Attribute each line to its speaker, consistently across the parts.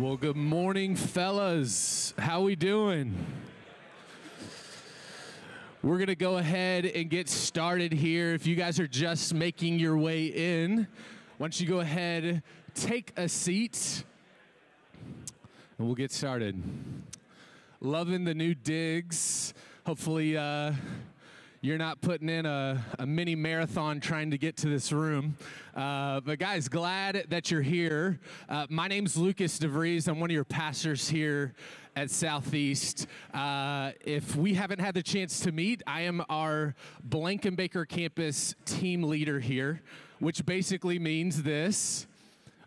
Speaker 1: Well, good morning, fellas. How we doing? We're going to go ahead and get started here. If you guys are just making your way in, why don't you go ahead, take a seat, and we'll get started. Loving the new digs. Hopefully, uh, you're not putting in a, a, mini marathon trying to get to this room. Uh, but, guys, glad that you're here. Uh, my name's Lucas DeVries. I'm one of your pastors here at Southeast. Uh, if we haven't had the chance to meet, I am our Blankenbaker campus team leader here, which basically means this.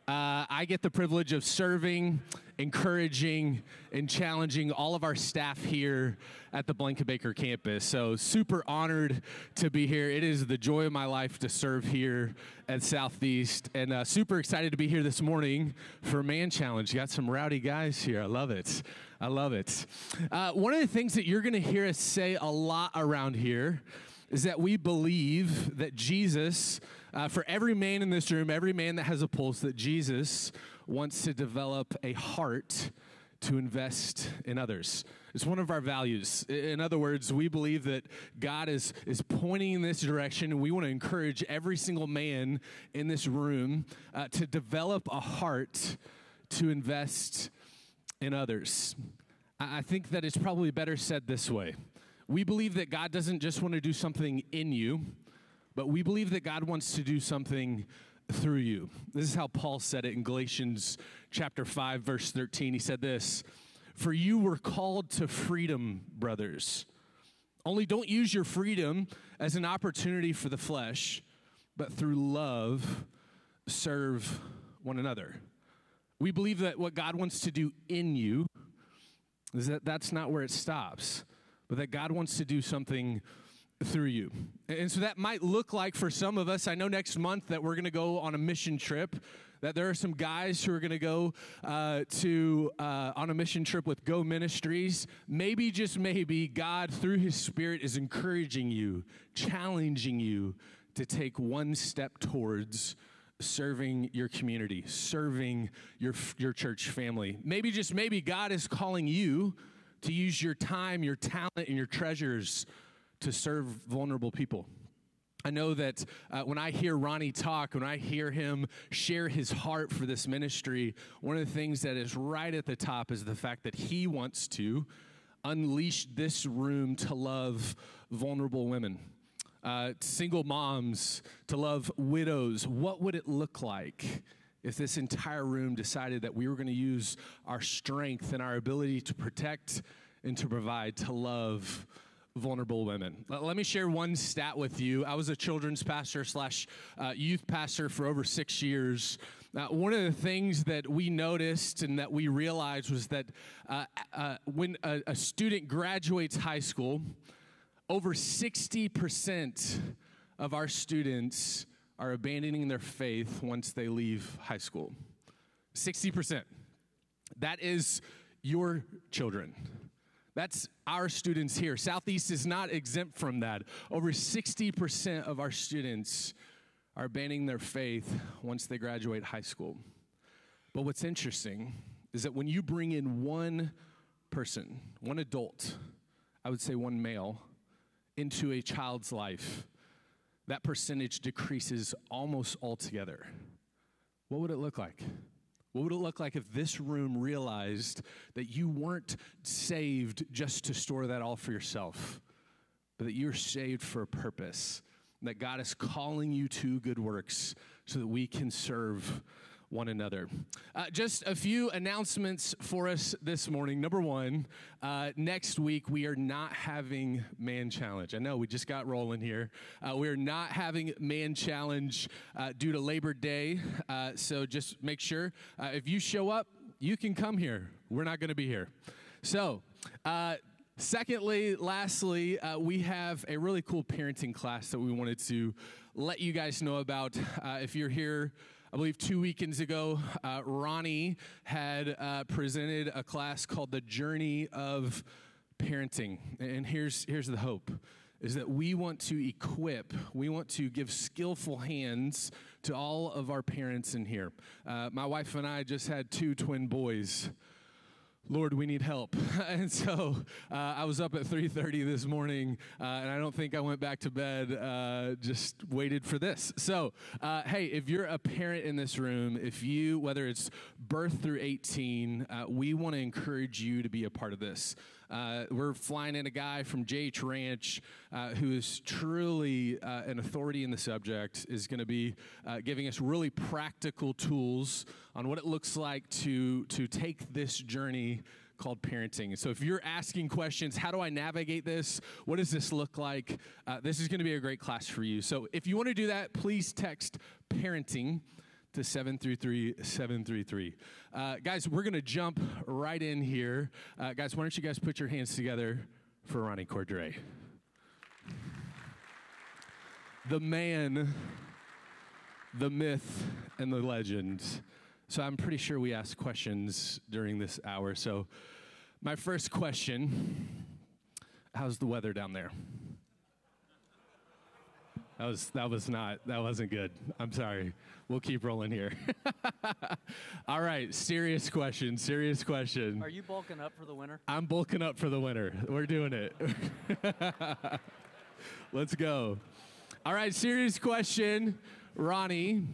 Speaker 1: Uh, I get the privilege of serving, encouraging, and challenging all of our staff here at the Blankenbaker campus. So, super honored to be here. It is the joy of my life to serve here at Southeast, and uh, super excited to be here this morning for Man Challenge. You got some rowdy guys here. I love it. I love it. Uh, one of the things that you're going to hear us say a lot around here is that we believe that Jesus uh, for every man in this room, every man that has a pulse, that Jesus wants to develop a heart to invest in others. It's one of our values. In other words, we believe that God is, is pointing in this direction, and we want to encourage every single man in this room uh, to develop a heart to invest in others. I think that it's probably better said this way. We believe that God doesn't just want to do something in you, but we believe that God wants to do something through you. This is how Paul said it in Galatians chapter 5 verse 13. He said this, "For you were called to freedom, brothers. Only don't use your freedom as an opportunity for the flesh, but through love serve one another." We believe that what God wants to do in you is that that's not where it stops, but that God wants to do something through you. And so that might look like for some of us, I know next month that we're going to go on a mission trip. That there are some guys who are going to go uh, to uh, on a mission trip with Go Ministries. Maybe, just maybe, God through His Spirit is encouraging you, challenging you to take one step towards serving your community, serving your your church family. Maybe, just maybe, God is calling you to use your time, your talent, and your treasures to serve vulnerable people. I know that uh, when I hear Ronnie talk, when I hear him share his heart for this ministry, one of the things that is right at the top is the fact that he wants to unleash this room to love vulnerable women, uh, single moms, to love widows. What would it look like? If this entire room decided that we were going to use our strength and our ability to protect and to provide, to love vulnerable women. Let me share one stat with you. I was a children's pastor slash uh, youth pastor for over six years. Uh, one of the things that we noticed and that we realized was that uh, uh when a, a student graduates high school, over 60% of our students are abandoning their faith once they leave high school. 60%. That is your children. That's our students here. Southeast is not exempt from that. Over 60% of our students are abandoning their faith once they graduate high school. But what's interesting is that when you bring in one person, one adult, I would say one male, into a child's life, that percentage decreases almost altogether. What would it look like? What would it look like if this room realized that you weren't saved just to store that all for yourself, but that you're saved for a purpose, that God is calling you to good works so that we can serve one another. Uh, just a few announcements for us this morning. Number one, uh, next week we are not having Man Challenge. I know we just got rolling here. Uh, we are not having Man Challenge uh, due to Labor Day. Uh, so just make sure uh, if you show up, you can come here. We're not going to be here. So, Secondly, lastly, uh, we have a really cool parenting class that we wanted to let you guys know about. Uh, if you're here I believe two weekends ago, uh, Ronnie had uh, presented a class called The Journey of Parenting. And here's, here's the hope is that we want to equip, we want to give skillful hands to all of our parents in here. Uh, my wife and I just had two twin boys. Lord, we need help. and so uh, I was up at 3:30 this morning, uh, and I don't think I went back to bed. Uh, just waited for this. So, uh, hey, if you're a parent in this room, if you whether it's birth through 18, uh, we want to encourage you to be a part of this. Uh, we're flying in a guy from JH Ranch uh, who is truly uh, an authority in the subject, is going to be uh, giving us really practical tools on what it looks like to, to take this journey called parenting. So if you're asking questions, how do I navigate this? What does this look like? Uh, this is going to be a great class for you. So if you want to do that, please text parenting to 733 733. Uh, guys, we're going to jump right in here. Uh, guys, why don't you guys put your hands together for Ronnie Cordray? The man, the myth, and the legend. So I'm pretty sure we asked questions during this hour. So, my first question How's the weather down there? That was that was not that wasn't good. I'm sorry. We'll keep rolling here. All right, serious question. Serious question.
Speaker 2: Are you bulking up for the winter?
Speaker 1: I'm bulking up for the winter. We're doing it. Let's go. All right, serious question. Ronnie,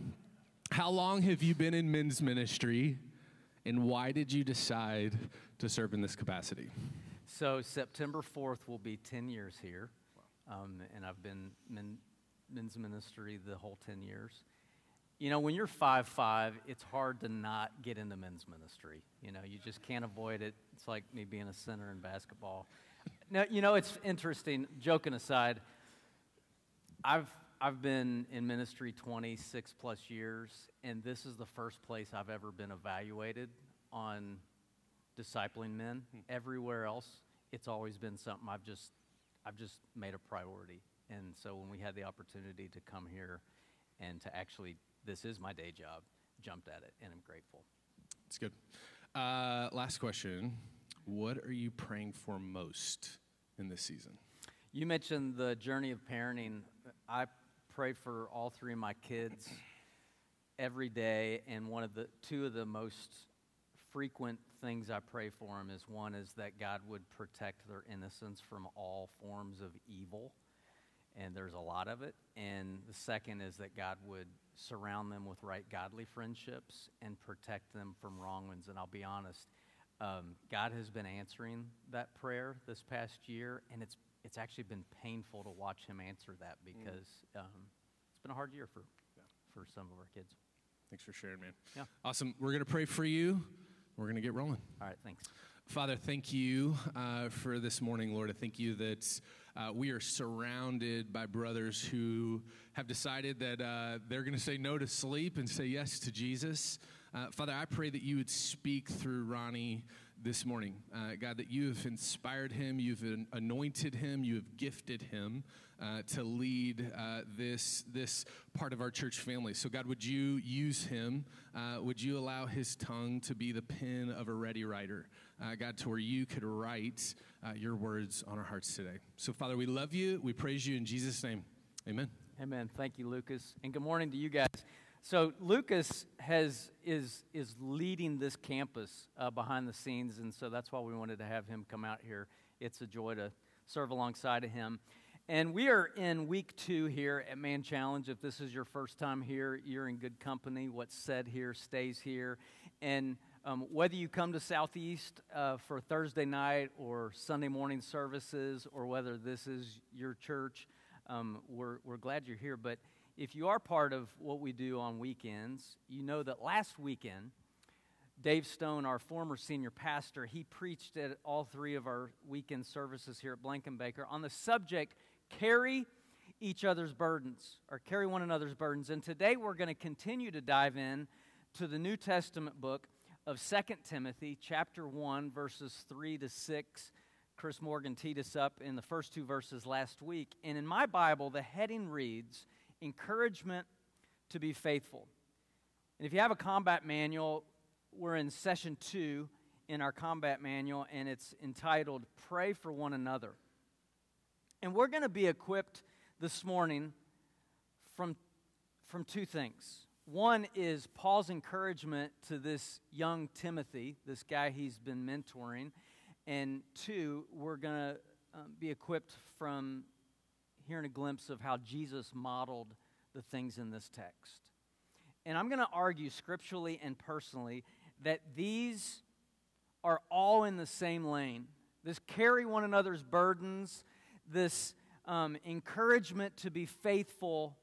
Speaker 1: how long have you been in men's ministry and why did you decide to serve in this capacity?
Speaker 2: So, September 4th will be 10 years here. Um, and I've been men, men's ministry the whole 10 years. You know, when you're five five, it's hard to not get into men's ministry. You know, you just can't avoid it. It's like me being a center in basketball. Now, you know, it's interesting. Joking aside, I've I've been in ministry 26 plus years, and this is the first place I've ever been evaluated on discipling men. Hmm. Everywhere else, it's always been something I've just I've just made a priority. And so when we had the opportunity to come here and to actually, this is my day job, jumped at it, and I'm grateful.
Speaker 1: It's good. Uh, last question. What are you praying for most in this season?
Speaker 2: You mentioned the journey of parenting. I pray for all three of my kids every day, and one of the two of the most frequent things I pray for them is one is that God would protect their innocence from all forms of evil and there's a lot of it. And the second is that God would surround them with right godly friendships and protect them from wrong ones. And I'll be honest, um, God has been answering that prayer this past year, and it's it's actually been painful to watch Him answer that mm. because um, it's been a hard year for yeah. for some of our kids.
Speaker 1: Thanks for sharing, man.
Speaker 2: Yeah.
Speaker 1: Awesome. We're gonna pray for you. We're gonna get rolling.
Speaker 2: All right. Thanks.
Speaker 1: Father, thank you uh, for this morning, Lord. I thank you that uh, we are surrounded by brothers who have decided that uh, they're going to say no to sleep and say yes to Jesus. Uh, Father, I pray that you would speak through Ronnie this morning. Uh, God, that you have inspired him, you've anointed him, you have gifted him uh, to lead uh, this, this part of our church family. So, God, would you use him? Uh, would you allow his tongue to be the pen of a ready writer? Uh, God, to where you could write uh, your words on our hearts today. So, Father, we love you. We praise you in Jesus' name. Amen.
Speaker 2: Amen. Thank you, Lucas. And good morning to you guys. So Lucas has is is leading this campus uh, behind the scenes, and so that's why we wanted to have him come out here. It's a joy to serve alongside of him. And we are in week two here at Man Challenge. If this is your first time here, you're in good company. What's said here stays here. And um, whether you come to Southeast uh, for Thursday night or Sunday morning services, or whether this is your church, um, we're, we're glad you're here. But if you are part of what we do on weekends, you know that last weekend, Dave Stone, our former senior pastor, he preached at all three of our weekend services here at Blankenbaker on the subject carry each other's burdens or carry one another's burdens. And today we're going to continue to dive in to the New Testament book of Second Timothy, chapter 1, verses 3 to 6. Chris Morgan teed us up in the first two verses last week. And in my Bible, the heading reads Encouragement to be faithful. And if you have a combat manual, we're in session two in our combat manual, and it's entitled Pray for One Another. And we're going to be equipped this morning from, from two things. One is Paul's encouragement to this young Timothy, this guy he's been mentoring. And two, we're going to um, be equipped from hearing a glimpse of how Jesus modeled the things in this text. And I'm going to argue scripturally and personally that these are all in the same lane. This carry one another's burdens, this um, encouragement to be faithful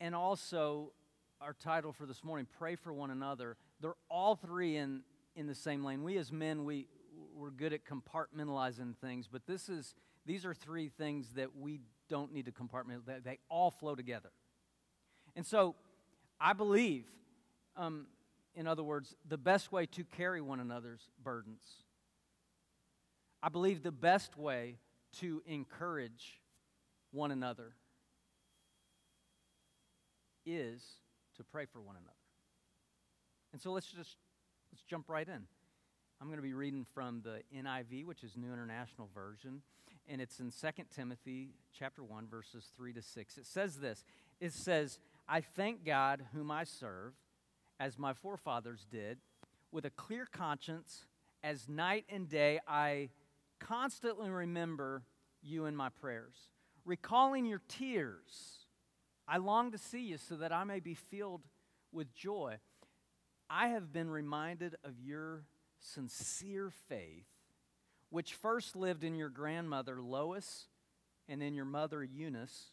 Speaker 2: and also our title for this morning, Pray for One Another. They're all three in, in the same lane. We as men, we, we're good at compartmentalizing things, but this is, these are three things that we don't need to compartmentalize. They all flow together. And so I believe, um, in other words, the best way to carry one another's burdens. I believe the best way to encourage one another is to pray for one another. And so let's just let's jump right in. I'm going to be reading from the NIV, which is New International Version, and it's in 2 Timothy chapter 1 verses 3 to 6. It says this. It says, "I thank God whom I serve, as my forefathers did, with a clear conscience, as night and day I constantly remember you in my prayers, recalling your tears." I long to see you so that I may be filled with joy. I have been reminded of your sincere faith, which first lived in your grandmother Lois and in your mother Eunice,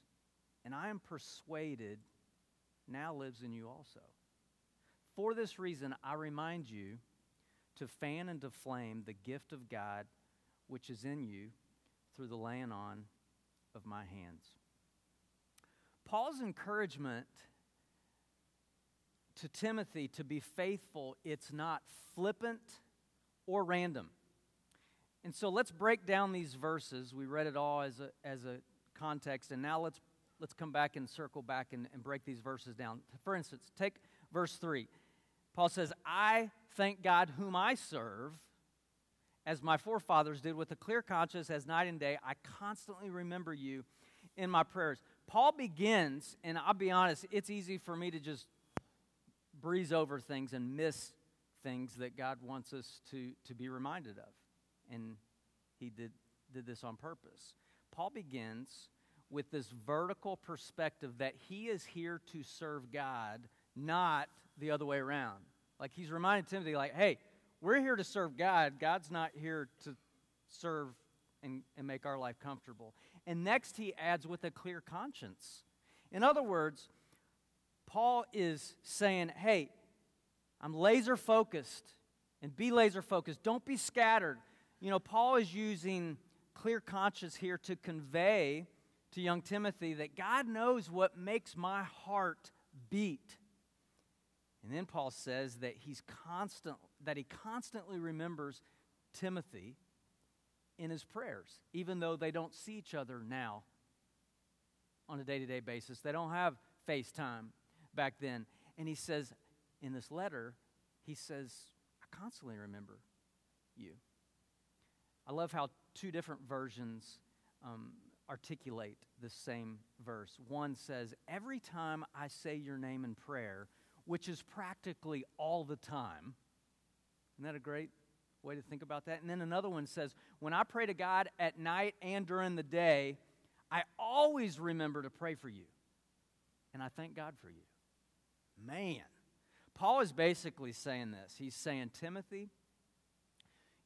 Speaker 2: and I am persuaded now lives in you also. For this reason, I remind you to fan into flame the gift of God which is in you through the laying on of my hands. Paul's encouragement to Timothy to be faithful, it's not flippant or random. And so let's break down these verses. We read it all as a, as a context, and now let's, let's come back and circle back and, and break these verses down. For instance, take verse 3. Paul says, I thank God whom I serve, as my forefathers did with a clear conscience, as night and day. I constantly remember you in my prayers. Paul begins, and I'll be honest, it's easy for me to just breeze over things and miss things that God wants us to, to be reminded of. And he did, did this on purpose. Paul begins with this vertical perspective that he is here to serve God, not the other way around. Like he's reminding Timothy, like, hey, we're here to serve God. God's not here to serve and, and make our life comfortable. And next, he adds with a clear conscience. In other words, Paul is saying, hey, I'm laser focused and be laser focused. Don't be scattered. You know, Paul is using clear conscience here to convey to young Timothy that God knows what makes my heart beat. And then Paul says that he's constant that he constantly remembers Timothy in his prayers, even though they don't see each other now on a day to day basis. They don't have FaceTime back then. And he says in this letter, he says, I constantly remember you. I love how two different versions um, articulate the same verse. One says, Every time I say your name in prayer, which is practically all the time, isn't that a great way to think about that. And then another one says, When I pray to God at night and during the day, I always remember to pray for you. And I thank God for you. Man, Paul is basically saying this. He's saying, Timothy,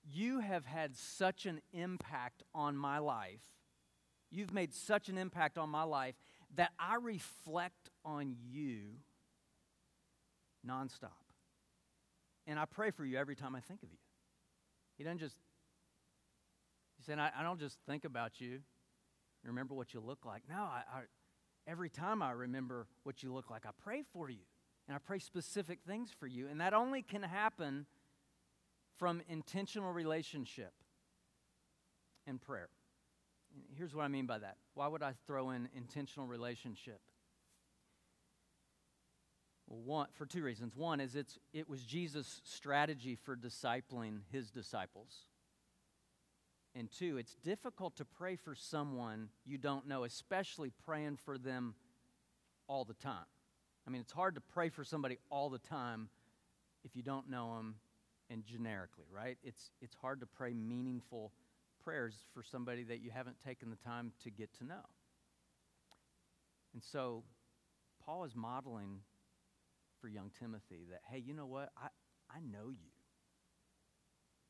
Speaker 2: you have had such an impact on my life. You've made such an impact on my life that I reflect on you nonstop. And I pray for you every time I think of you. He doesn't just, he said, I, I don't just think about you, remember what you look like. No, I, I, every time I remember what you look like, I pray for you. And I pray specific things for you. And that only can happen from intentional relationship and prayer. Here's what I mean by that. Why would I throw in intentional relationship? Well, one, for two reasons. One is it's, it was Jesus' strategy for discipling his disciples. And two, it's difficult to pray for someone you don't know, especially praying for them all the time. I mean, it's hard to pray for somebody all the time if you don't know them and generically, right? It's, it's hard to pray meaningful prayers for somebody that you haven't taken the time to get to know. And so, Paul is modeling for young Timothy that, hey, you know what? I, I know you.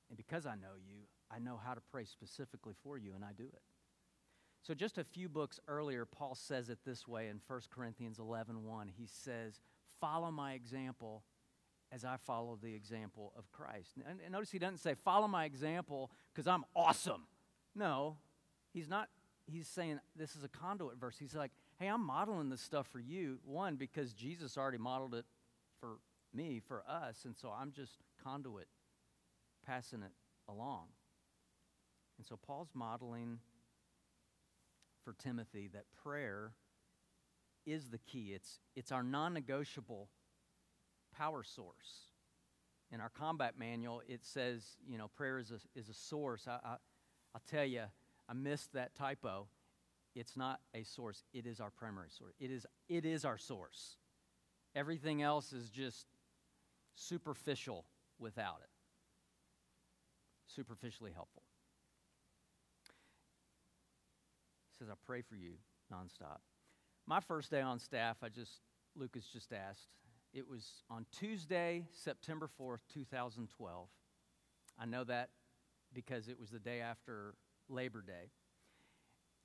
Speaker 2: And because I know you, I know how to pray specifically for you, and I do it. So, just a few books earlier, Paul says it this way in 1 Corinthians 11 1. He says, Follow my example as I follow the example of Christ. And, and notice he doesn't say, Follow my example because I'm awesome. No, he's not. He's saying this is a conduit verse. He's like, Hey, I'm modeling this stuff for you. One, because Jesus already modeled it for me, for us, and so I'm just conduit passing it along. And so Paul's modeling for Timothy that prayer is the key. It's, it's our non negotiable power source. In our combat manual, it says, you know, prayer is a, is a source. I, I, I'll tell you, I missed that typo. It's not a source, it is our primary source. It is, it is our source. Everything else is just superficial without it, superficially helpful. He says, I pray for you nonstop. My first day on staff, I just, Lucas just asked, it was on Tuesday, September 4th, 2012. I know that because it was the day after Labor Day.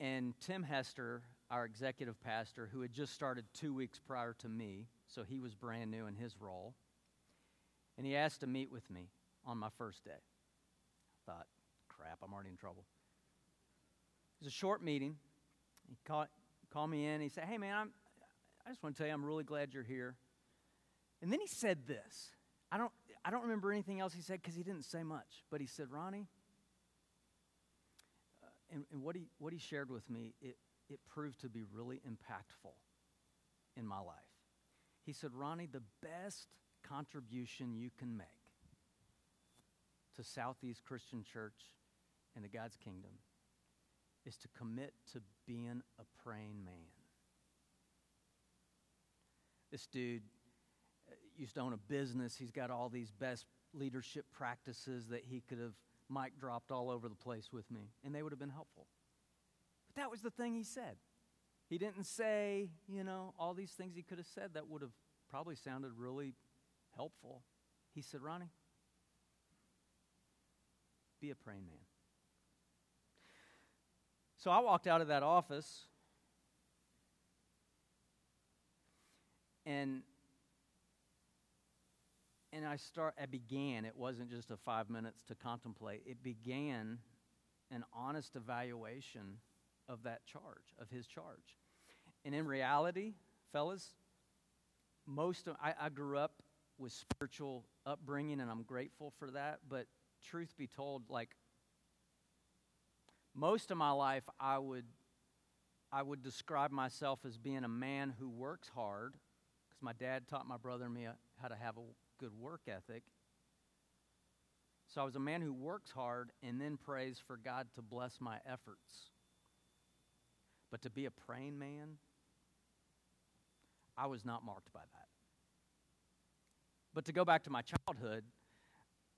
Speaker 2: And Tim Hester, our executive pastor, who had just started two weeks prior to me, so he was brand new in his role. And he asked to meet with me on my first day. I thought, crap, I'm already in trouble. Was a short meeting. He called, called me in. He said, Hey, man, I'm, I just want to tell you, I'm really glad you're here. And then he said this. I don't, I don't remember anything else he said because he didn't say much. But he said, Ronnie, uh, and, and what, he, what he shared with me, it, it proved to be really impactful in my life. He said, Ronnie, the best contribution you can make to Southeast Christian Church and the God's kingdom is to commit to being a praying man. This dude uh, used to own a business. He's got all these best leadership practices that he could have mic dropped all over the place with me, and they would have been helpful. But that was the thing he said. He didn't say, you know, all these things he could have said that would have probably sounded really helpful. He said, Ronnie, be a praying man. So I walked out of that office and and I start I began it wasn't just a 5 minutes to contemplate it began an honest evaluation of that charge of his charge and in reality, fellas, most of I, I grew up with spiritual upbringing, and I'm grateful for that. But truth be told, like most of my life, I would I would describe myself as being a man who works hard, because my dad taught my brother and me uh, how to have a good work ethic. So I was a man who works hard and then prays for God to bless my efforts. But to be a praying man, I was not marked by that. But to go back to my childhood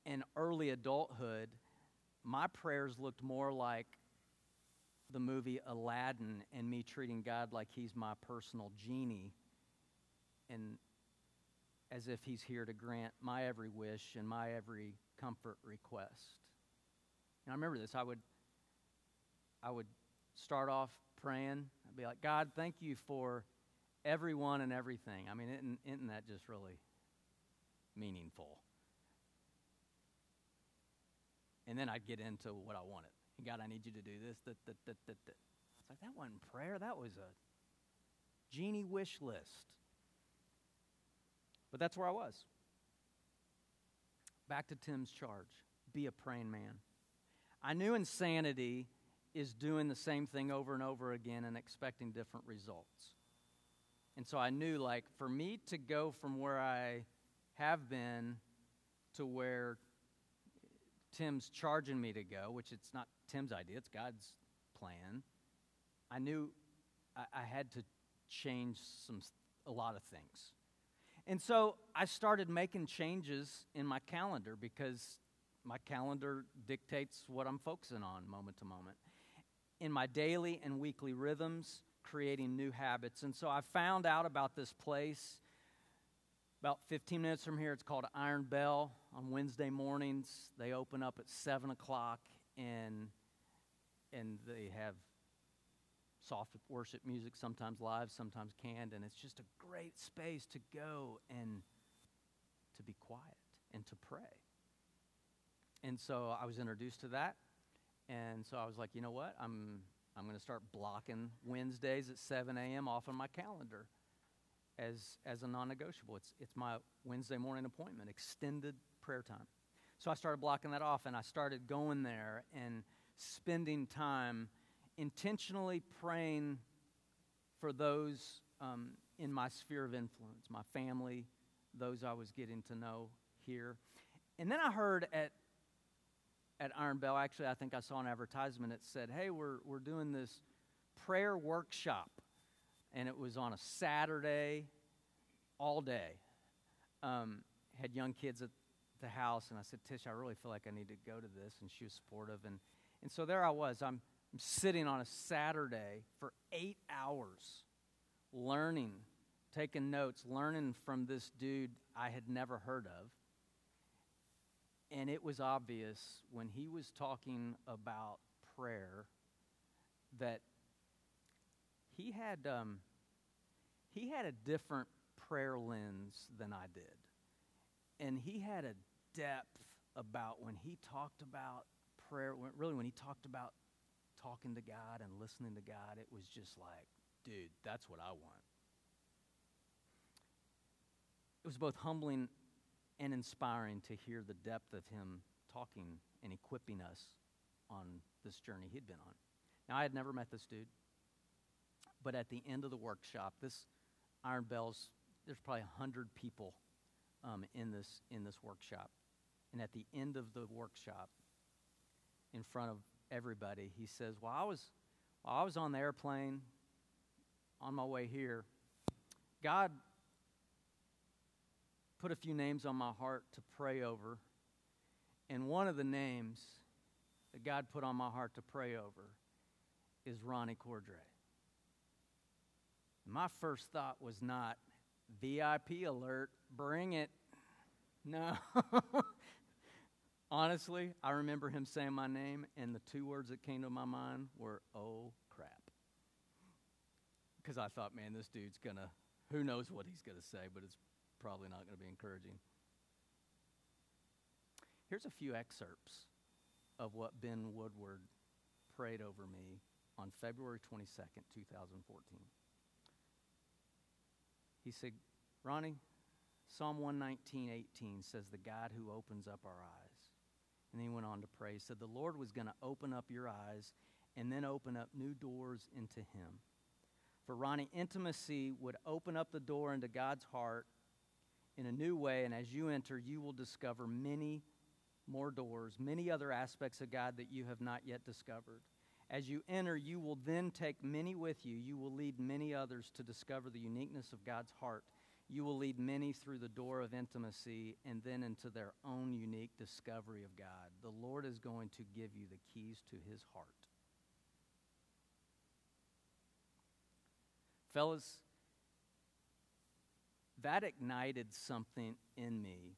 Speaker 2: and early adulthood, my prayers looked more like the movie Aladdin and me treating God like he's my personal genie and as if he's here to grant my every wish and my every comfort request. And I remember this. I would I would start off praying, I'd be like, God, thank you for everyone and everything. I mean, isn't, isn't that just really meaningful? And then I'd get into what I wanted. God, I need you to do this. That, that, that, that, that. It's like, that wasn't prayer. That was a genie wish list. But that's where I was. Back to Tim's charge be a praying man. I knew insanity is doing the same thing over and over again and expecting different results. And so I knew, like, for me to go from where I have been to where Tim's charging me to go, which it's not Tim's idea, it's God's plan, I knew I, I had to change some, a lot of things. And so I started making changes in my calendar because my calendar dictates what I'm focusing on moment to moment. In my daily and weekly rhythms, creating new habits. And so I found out about this place about 15 minutes from here. It's called Iron Bell on Wednesday mornings. They open up at 7 o'clock and, and they have soft worship music, sometimes live, sometimes canned. And it's just a great space to go and to be quiet and to pray. And so I was introduced to that. And so I was like, you know what? I'm, I'm going to start blocking Wednesdays at 7 a.m. off on my calendar as, as a non negotiable. It's, it's my Wednesday morning appointment, extended prayer time. So I started blocking that off and I started going there and spending time intentionally praying for those um, in my sphere of influence, my family, those I was getting to know here. And then I heard at at Iron Bell, actually, I think I saw an advertisement that said, hey, we're, we're doing this prayer workshop. And it was on a Saturday, all day. Um, had young kids at the house, and I said, Tish, I really feel like I need to go to this. And she was supportive. And, and so there I was. I'm, I'm sitting on a Saturday for eight hours learning, taking notes, learning from this dude I had never heard of and it was obvious when he was talking about prayer that he had um, he had a different prayer lens than I did, and he had a depth about when he talked about prayer. Really, when he talked about talking to God and listening to God, it was just like, dude, that's what I want. It was both humbling and inspiring to hear the depth of him talking and equipping us on this journey he'd been on. Now, I had never met this dude, but at the end of the workshop, this Iron Bells, there's probably 100 people um, in, this, in this workshop. And at the end of the workshop, in front of everybody, he says, Well, I was, while I was on the airplane on my way here, God put a few names on my heart to pray over. And one of the names that God put on my heart to pray over is Ronnie Cordray. My first thought was not VIP alert, bring it. No. Honestly, I remember him saying my name, and the two words that came to my mind were, oh crap. Because I thought, man, this dude's going to, who knows what he's going to say, but it's probably not going to be encouraging. Here's a few excerpts of what Ben Woodward prayed over me on February 22nd, 2014. He said, Ronnie, Psalm 119, 18 says, The God who opens up our eyes. And then he went on to pray. Said, The Lord was going to open up your eyes and then open up new doors into Him. For Ronnie, intimacy would open up the door into God's heart in a new way. And as you enter, you will discover many more doors, many other aspects of God that you have not yet discovered. As you enter, you will then take many with you. You will lead many others to discover the uniqueness of God's heart. You will lead many through the door of intimacy and then into their own unique discovery of God. The Lord is going to give you the keys to his heart. Fellas, that ignited something in me,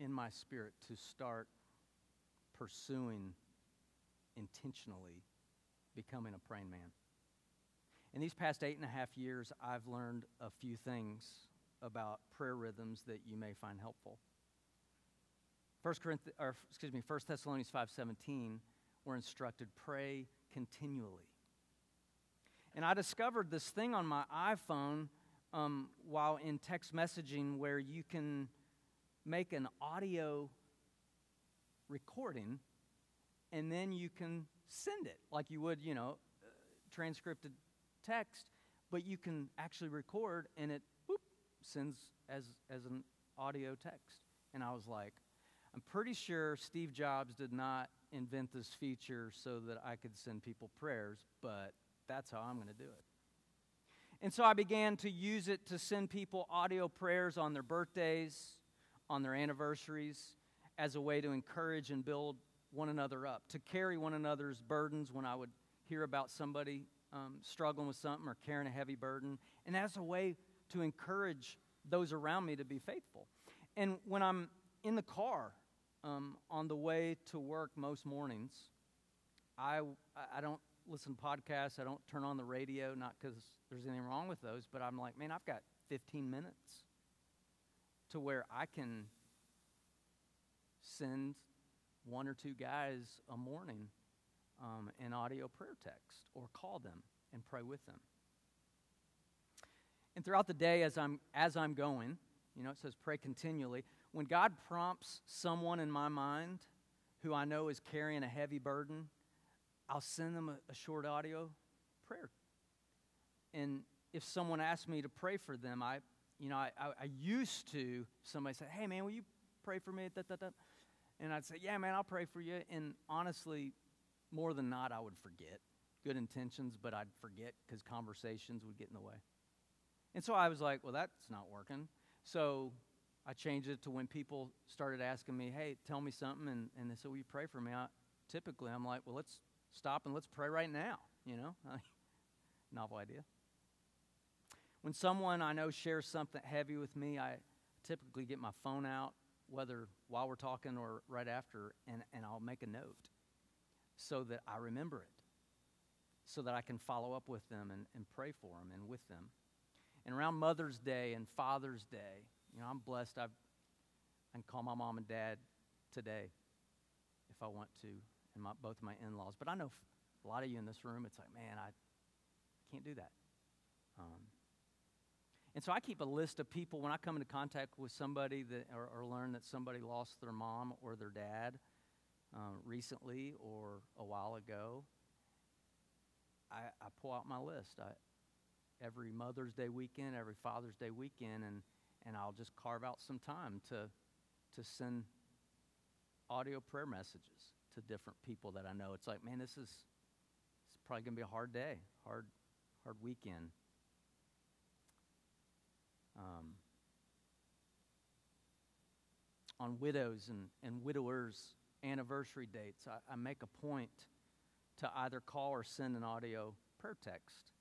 Speaker 2: in my spirit, to start pursuing intentionally becoming a praying man. In these past eight and a half years, I've learned a few things about prayer rhythms that you may find helpful. First Corinthians, or excuse me, 1 Thessalonians 5:17, we're instructed pray continually. And I discovered this thing on my iPhone um, while in text messaging where you can make an audio recording and then you can send it like you would, you know, transcripted text, but you can actually record and it whoop, sends as, as an audio text. And I was like, I'm pretty sure Steve Jobs did not invent this feature so that I could send people prayers, but that's how I'm going to do it. And so I began to use it to send people audio prayers on their birthdays, on their anniversaries, as a way to encourage and build one another up, to carry one another's burdens when I would hear about somebody um, struggling with something or carrying a heavy burden, and as a way to encourage those around me to be faithful. And when I'm in the car um, on the way to work most mornings, I, I don't listen to podcasts, I don't turn on the radio, not because there's anything wrong with those, but I'm like, man, I've got 15 minutes to where I can send one or two guys a morning um, an audio prayer text or call them and pray with them. And throughout the day, as I'm, as I'm going, you know, it says pray continually. When God prompts someone in my mind who I know is carrying a heavy burden, I'll send them a, a short audio prayer. And if someone asks me to pray for them, I, you know, I, I, I used to, somebody say, hey, man, will you pray for me? And I'd say, yeah, man, I'll pray for you. And honestly, more than not, I would forget. Good intentions, but I'd forget because conversations would get in the way. And so I was like, well, that's not working. So I changed it to when people started asking me, hey, tell me something, and, and they said, will you pray for me? I, typically, I'm like, well, let's stop and let's pray right now, you know? Novel idea. When someone I know shares something heavy with me, I typically get my phone out, whether while we're talking or right after, and, and I'll make a note so that I remember it, so that I can follow up with them and, and pray for them and with them. And around Mother's Day and Father's Day, you know, I'm blessed. I've, I can call my mom and dad today if I want to, and my, both my in laws. But I know a lot of you in this room, it's like, man, I can't do that. Um, and so I keep a list of people when I come into contact with somebody that, or, or learn that somebody lost their mom or their dad um, recently or a while ago. I, I pull out my list. I, every Mother's Day weekend, every Father's Day weekend, and, and I'll just carve out some time to, to send audio prayer messages to different people that I know. It's like, man, this is it's probably going to be a hard day, hard, hard weekend. Um, on widows and, and widowers' anniversary dates, I, I make a point to either call or send an audio prayer text.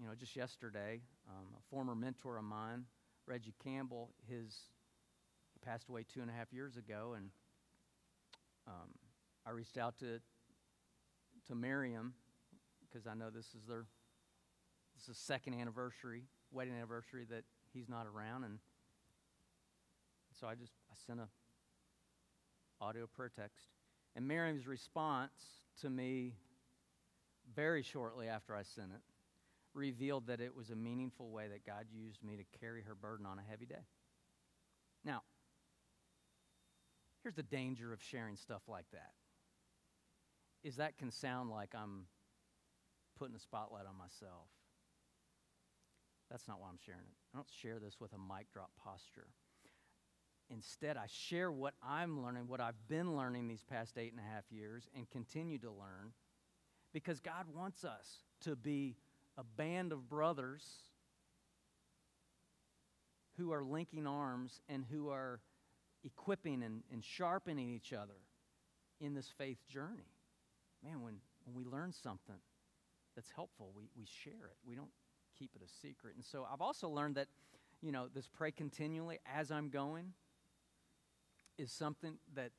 Speaker 2: You know, just yesterday, um, a former mentor of mine, Reggie Campbell, his he passed away two and a half years ago, and um, I reached out to to Miriam because I know this is their this is second anniversary, wedding anniversary that he's not around, and so I just I sent a audio prayer text, and Miriam's response to me very shortly after I sent it revealed that it was a meaningful way that God used me to carry her burden on a heavy day. Now, here's the danger of sharing stuff like that. Is that can sound like I'm putting a spotlight on myself. That's not why I'm sharing it. I don't share this with a mic drop posture. Instead, I share what I'm learning, what I've been learning these past eight and a half years, and continue to learn because God wants us to be a band of brothers who are linking arms and who are equipping and, and sharpening each other in this faith journey. Man, when, when we learn something that's helpful, we, we share it. We don't keep it a secret. And so I've also learned that, you know, this pray continually as I'm going is something that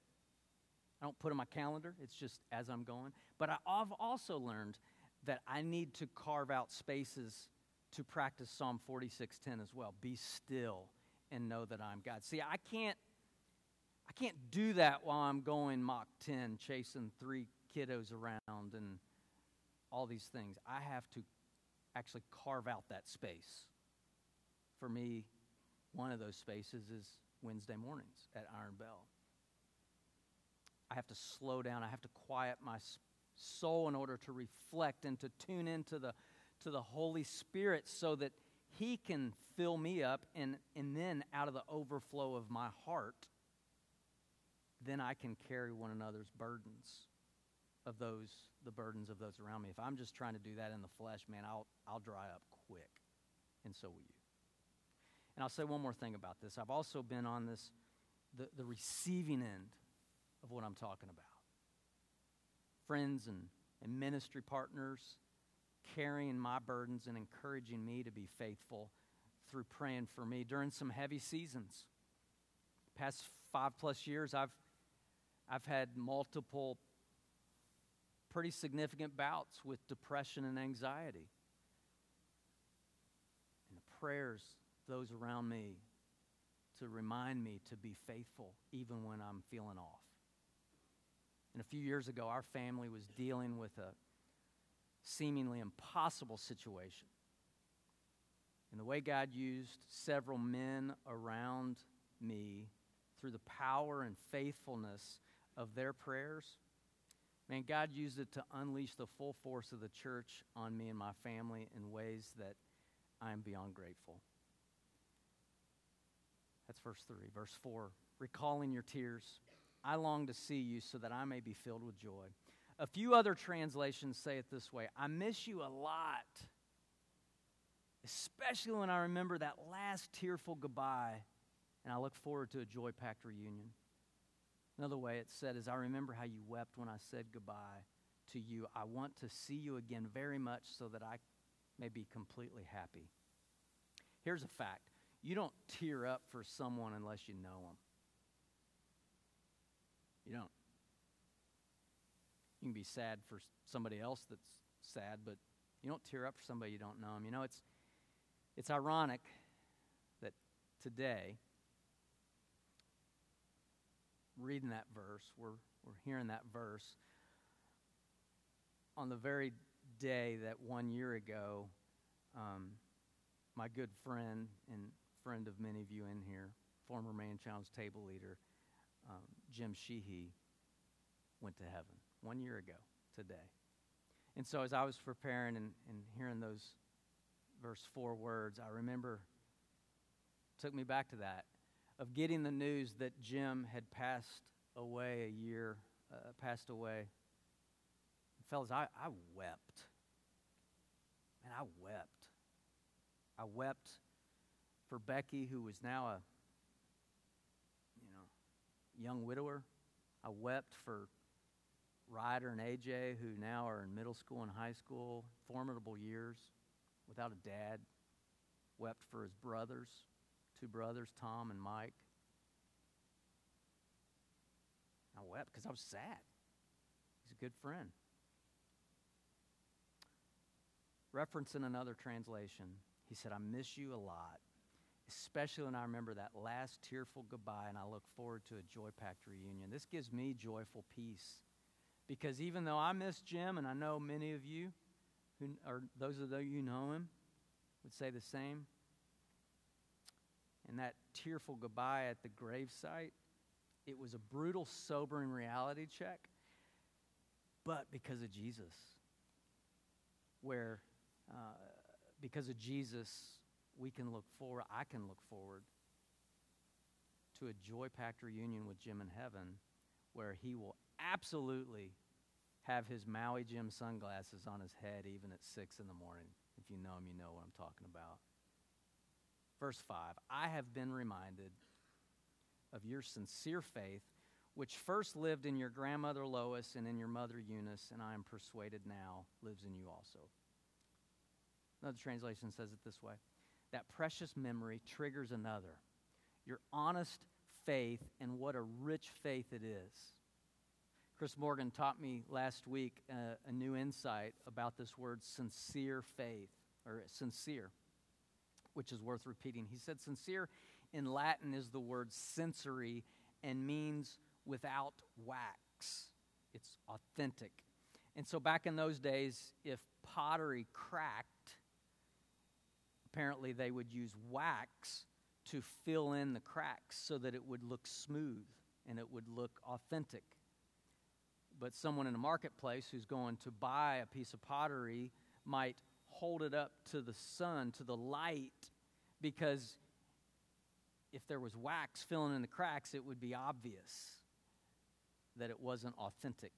Speaker 2: I don't put on my calendar, it's just as I'm going. But I've also learned that I need to carve out spaces to practice Psalm 46:10 as well. Be still and know that I'm God. See, I can't I can't do that while I'm going Mach 10 chasing three kiddos around and all these things. I have to actually carve out that space. For me, one of those spaces is Wednesday mornings at Iron Bell. I have to slow down. I have to quiet my soul in order to reflect and to tune into the, to the Holy Spirit so that He can fill me up. And, and then, out of the overflow of my heart, then I can carry one another's burdens of those the burdens of those around me. If I'm just trying to do that in the flesh, man, I'll I'll dry up quick. And so will you. And I'll say one more thing about this. I've also been on this the, the receiving end of what I'm talking about. Friends and, and ministry partners carrying my burdens and encouraging me to be faithful through praying for me during some heavy seasons. Past five plus years, I've, I've had multiple pretty significant bouts with depression and anxiety. And the prayers, those around me, to remind me to be faithful even when I'm feeling off. And a few years ago, our family was dealing with a seemingly impossible situation. And the way God used several men around me through the power and faithfulness of their prayers, man, God used it to unleash the full force of the church on me and my family in ways that I am beyond grateful. That's verse 3. Verse 4 recalling your tears. I long to see you so that I may be filled with joy. A few other translations say it this way I miss you a lot, especially when I remember that last tearful goodbye, and I look forward to a joy packed reunion. Another way it's said is I remember how you wept when I said goodbye to you. I want to see you again very much so that I may be completely happy. Here's a fact you don't tear up for someone unless you know them. You don't. You can be sad for somebody else that's sad, but you don't tear up for somebody you don't know them. You know, it's, it's ironic that today, reading that verse, we're, we're hearing that verse on the very day that one year ago, um, my good friend and friend of many of you in here, former Man Challenge table leader, um, Jim Sheehy went to heaven one year ago today. And so as I was preparing and, and hearing those verse 4 words, I remember took me back to that of getting the news that Jim had passed away a year, uh, passed away. Fellas, I, I wept. And I wept. I wept for Becky, who was now a you know young widower. I wept for Ryder and AJ, who now are in middle school and high school, formidable years without a dad. Wept for his brothers, two brothers, Tom and Mike. I wept because I was sad. He's a good friend. Referencing another translation, he said, I miss you a lot especially when I remember that last tearful goodbye and I look forward to a joy packed reunion. This gives me joyful peace because even though I miss Jim, and I know many of you, who, or those of you who know him, would say the same, and that tearful goodbye at the gravesite, it was a brutal, sobering reality check, but because of Jesus, where uh, because of Jesus, we can look forward, I can look forward to a joy packed reunion with Jim in heaven where he will absolutely have his Maui Jim sunglasses on his head even at 6 in the morning. If you know him, you know what I'm talking about. Verse 5 I have been reminded of your sincere faith, which first lived in your grandmother Lois and in your mother Eunice, and I am persuaded now lives in you also. Another translation says it this way that precious memory triggers another. Your honest faith and what a rich faith it is. Chris Morgan taught me last week uh, a new insight about this word sincere faith, or sincere, which is worth repeating. He said, sincere in Latin is the word sensory and means without wax. It's authentic. And so back in those days, if pottery cracked, apparently they would use wax to fill in the cracks so that it would look smooth and it would look authentic. But someone in a marketplace who's going to buy a piece of pottery might hold it up to the sun, to the light, because if there was wax filling in the cracks, it would be obvious that it wasn't authentic,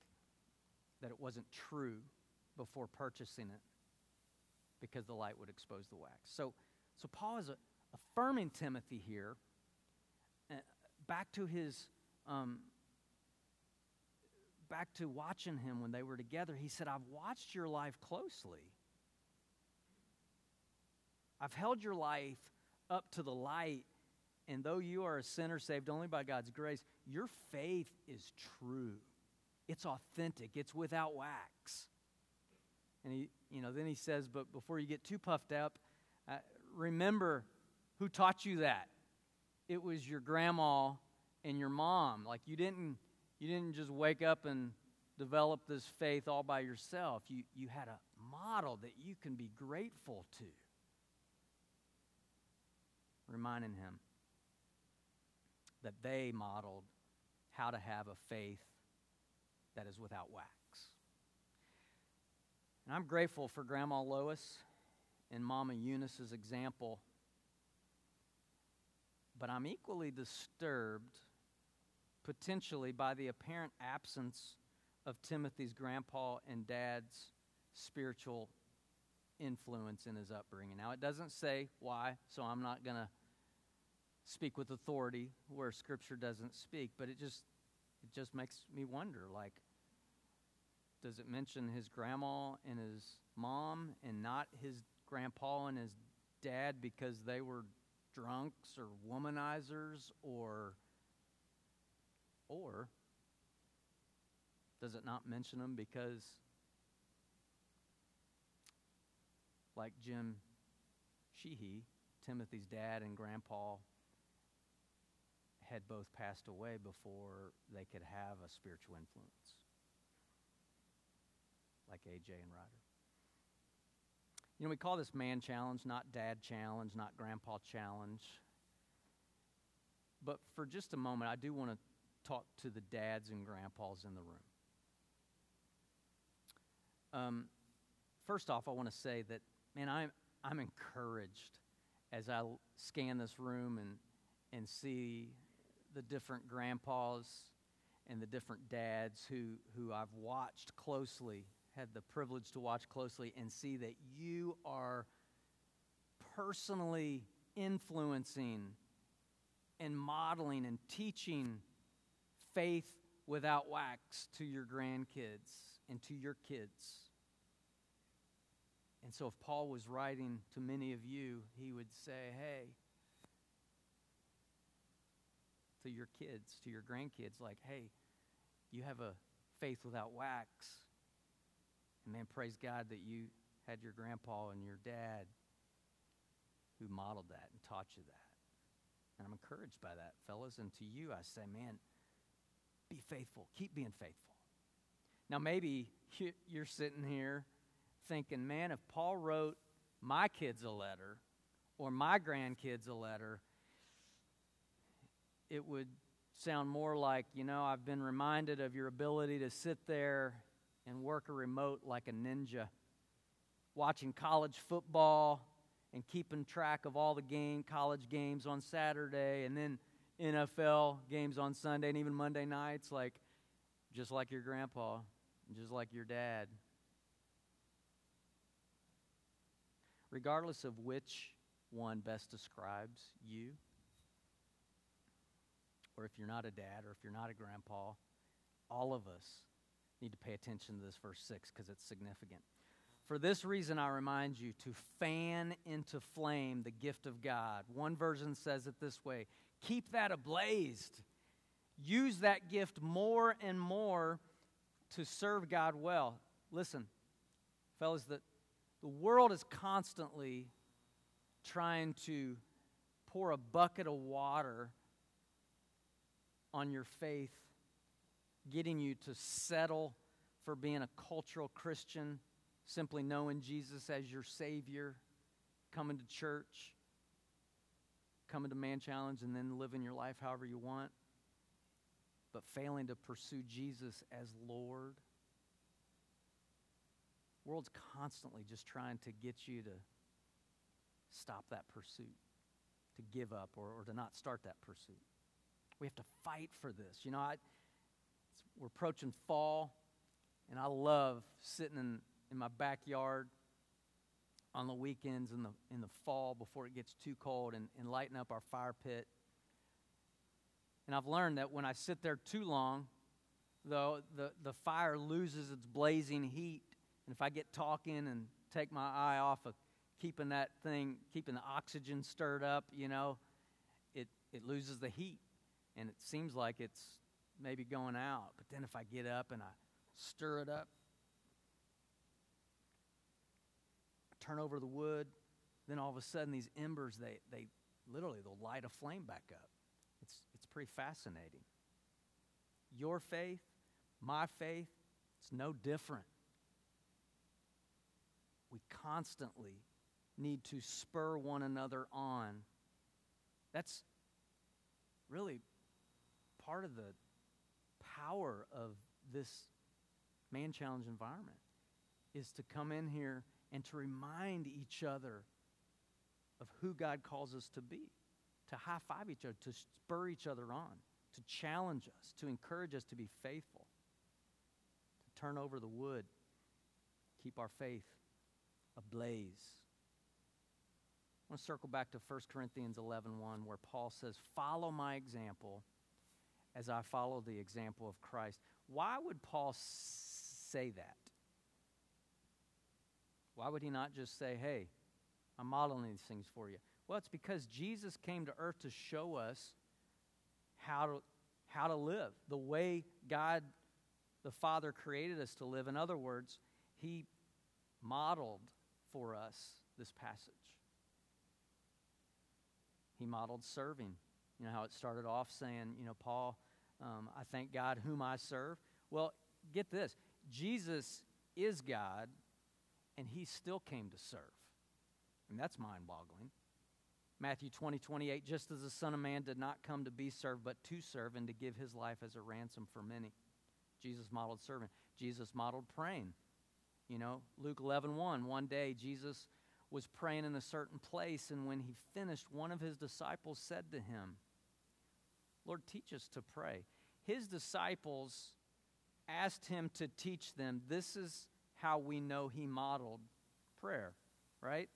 Speaker 2: that it wasn't true before purchasing it, because the light would expose the wax. So, so Paul is affirming Timothy here, uh, back to his. Um, back to watching him when they were together, he said, I've watched your life closely. I've held your life up to the light and though you are a sinner saved only by God's grace, your faith is true. It's authentic. It's without wax. And he, you know, then he says, but before you get too puffed up, uh, remember who taught you that. It was your grandma and your mom. Like you didn't, you didn't just wake up and develop this faith all by yourself. You, you had a model that you can be grateful to. Reminding him that they modeled how to have a faith that is without wax. And I'm grateful for Grandma Lois and Mama Eunice's example, but I'm equally disturbed potentially by the apparent absence of Timothy's grandpa and dad's spiritual influence in his upbringing. Now, it doesn't say why, so I'm not going to speak with authority where scripture doesn't speak but it just it just makes me wonder like does it mention his grandma and his mom and not his grandpa and his dad because they were drunks or womanizers or or does it not mention them because like Jim Sheehy, Timothy's dad and grandpa had both passed away before they could have a spiritual influence, like AJ and Ryder. You know, we call this man challenge, not dad challenge, not grandpa challenge. But for just a moment, I do want to talk to the dads and grandpas in the room. Um, first off, I want to say that, man, I'm, I'm encouraged as I scan this room and, and see the different grandpas and the different dads who, who I've watched closely, had the privilege to watch closely, and see that you are personally influencing and modeling and teaching faith without wax to your grandkids and to your kids. And so, if Paul was writing to many of you, he would say, Hey, to your kids, to your grandkids, like, hey, you have a faith without wax. And man, praise God that you had your grandpa and your dad who modeled that and taught you that. And I'm encouraged by that, fellas. And to you, I say, man, be faithful. Keep being faithful. Now, maybe you're sitting here thinking, man, if Paul wrote my kids a letter or my grandkids a letter, it would sound more like, you know, I've been reminded of your ability to sit there and work a remote like a ninja, watching college football and keeping track of all the game college games on Saturday and then NFL games on Sunday and even Monday nights like just like your grandpa, just like your dad. Regardless of which one best describes you, or if you're not a dad, or if you're not a grandpa, all of us need to pay attention to this verse 6 because it's significant. For this reason, I remind you to fan into flame the gift of God. One version says it this way keep that ablazed. Use that gift more and more to serve God well. Listen, fellas, the, the world is constantly trying to pour a bucket of water on your faith, getting you to settle for being a cultural Christian, simply knowing Jesus as your Savior, coming to church, coming to Man Challenge, and then living your life however you want, but failing to pursue Jesus as Lord. World's constantly just trying to get you to stop that pursuit, to give up, or, or to not start that pursuit. We have to fight for this. You know, I, we're approaching fall, and I love sitting in, in my backyard on the weekends in the, in the fall before it gets too cold and, and lighting up our fire pit. And I've learned that when I sit there too long, though, the, the fire loses its blazing heat. And if I get talking and take my eye off of keeping that thing, keeping the oxygen stirred up, you know, it, it loses the heat. And it seems like it's maybe going out. But then if I get up and I stir it up, turn over the wood, then all of a sudden these embers, they, they literally, they'll light a flame back up. It's, it's pretty fascinating. Your faith, my faith, it's no different. We constantly need to spur one another on. That's really part of the power of this man challenge environment is to come in here and to remind each other of who God calls us to be, to high five each other, to spur each other on, to challenge us, to encourage us to be faithful, to turn over the wood, keep our faith ablaze. I want to circle back to 1 Corinthians 11 1, where Paul says, Follow my example as I follow the example of Christ. Why would Paul say that? Why would he not just say, Hey, I'm modeling these things for you? Well, it's because Jesus came to earth to show us how to, how to live, the way God the Father created us to live. In other words, he modeled for us this passage. He modeled serving. You know how it started off saying, you know, Paul, um, I thank God whom I serve. Well, get this Jesus is God, and he still came to serve. And that's mind boggling. Matthew 20, 28, just as the Son of Man did not come to be served, but to serve and to give his life as a ransom for many. Jesus modeled serving. Jesus modeled praying. You know, Luke 11, 1, one day Jesus was praying in a certain place, and when he finished, one of his disciples said to him, Lord, teach us to pray. His disciples asked him to teach them. This is how we know he modeled prayer, right?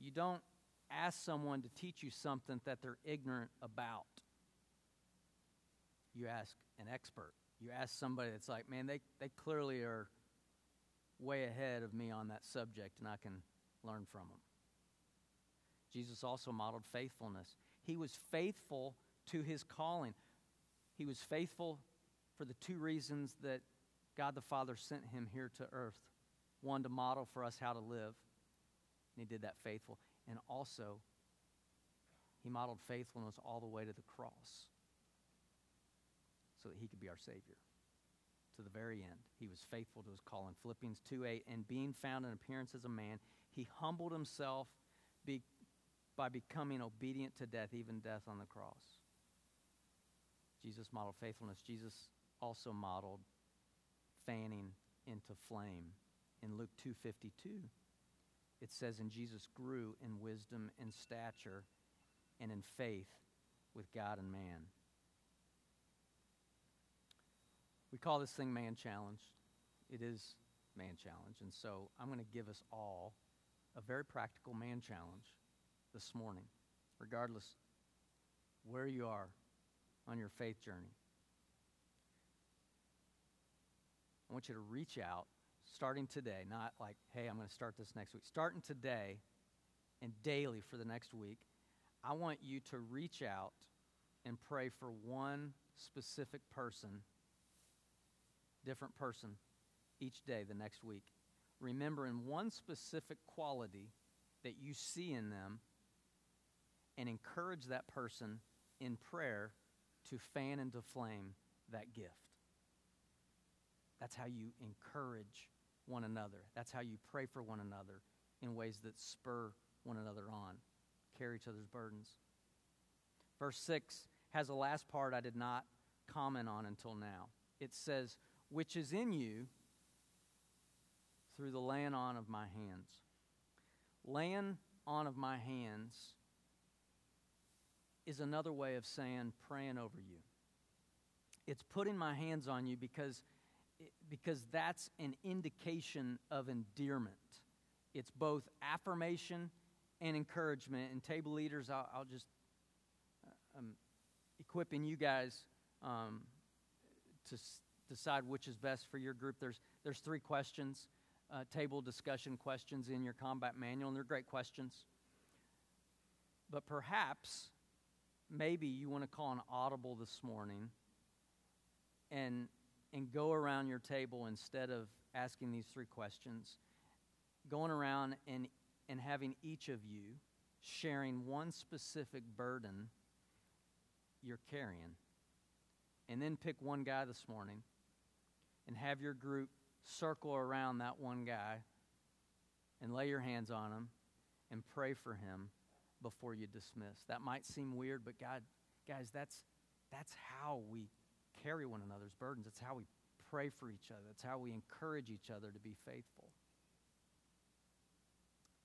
Speaker 2: You don't ask someone to teach you something that they're ignorant about. You ask an expert. You ask somebody that's like, man, they, they clearly are way ahead of me on that subject, and I can learn from them. Jesus also modeled faithfulness. He was faithful to his calling. He was faithful for the two reasons that God the Father sent him here to earth one, to model for us how to live, and he did that faithful. And also, he modeled faithfulness all the way to the cross so that he could be our Savior to the very end. He was faithful to his calling. Philippians 2 8, and being found in appearance as a man, he humbled himself by becoming obedient to death, even death on the cross. Jesus modeled faithfulness. Jesus also modeled fanning into flame. In Luke 2:52, it says and Jesus grew in wisdom and stature and in faith with God and man. We call this thing Man Challenge. It is Man Challenge. And so I'm going to give us all a very practical man challenge this morning, regardless where you are on your faith journey. I want you to reach out starting today, not like, hey, I'm going to start this next week. Starting today and daily for the next week, I want you to reach out and pray for one specific person different person each day the next week, remembering one specific quality that you see in them and encourage that person in prayer to fan into flame that gift. That's how you encourage one another. That's how you pray for one another in ways that spur one another on, carry each other's burdens. Verse 6 has a last part I did not comment on until now. It says, Which is in you through the laying on of my hands. Laying on of my hands is another way of saying praying over you. It's putting my hands on you because, because that's an indication of endearment. It's both affirmation and encouragement. And table leaders, I'll, I'll just uh, um, equipping you guys um, to s- decide which is best for your group. There's there's three questions, uh, table discussion questions in your combat manual, and they're great questions. But perhaps, maybe you want to call an audible this morning, and and go around your table instead of asking these three questions, going around and and having each of you sharing one specific burden you're carrying. And then pick one guy this morning and have your group circle around that one guy and lay your hands on him and pray for him before you dismiss. That might seem weird, but God, guys, that's that's how we carry one another's burdens. It's how we pray for each other. It's how we encourage each other to be faithful.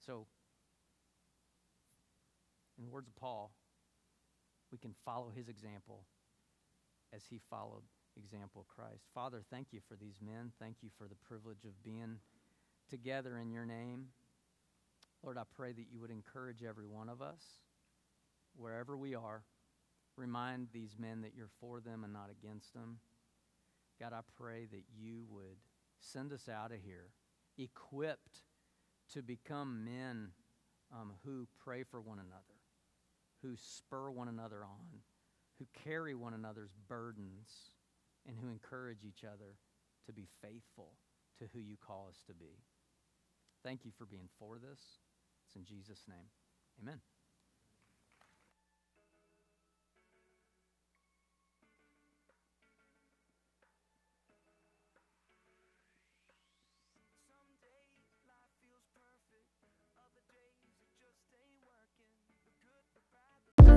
Speaker 2: So, in the words of Paul, we can follow his example as he followed example of Christ. Father, thank you for these men. Thank you for the privilege of being together in your name. Lord, I pray that you would encourage every one of us, wherever we are. Remind these men that you're for them and not against them. God, I pray that you would send us out of here equipped to become men um, who pray for one another, who spur one another on, who carry one another's burdens, and who encourage each other to be faithful to who you call us to be. Thank you for being for this. It's in Jesus' name. Amen.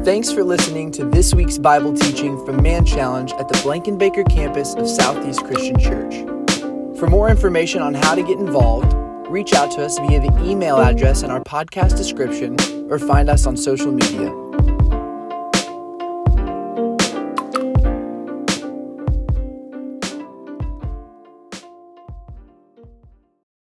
Speaker 3: Thanks for listening to this week's Bible teaching from Man Challenge at the Blankenbaker campus of Southeast Christian Church. For more information on how to get involved, reach out to us via the email address in our podcast description or find us on social media.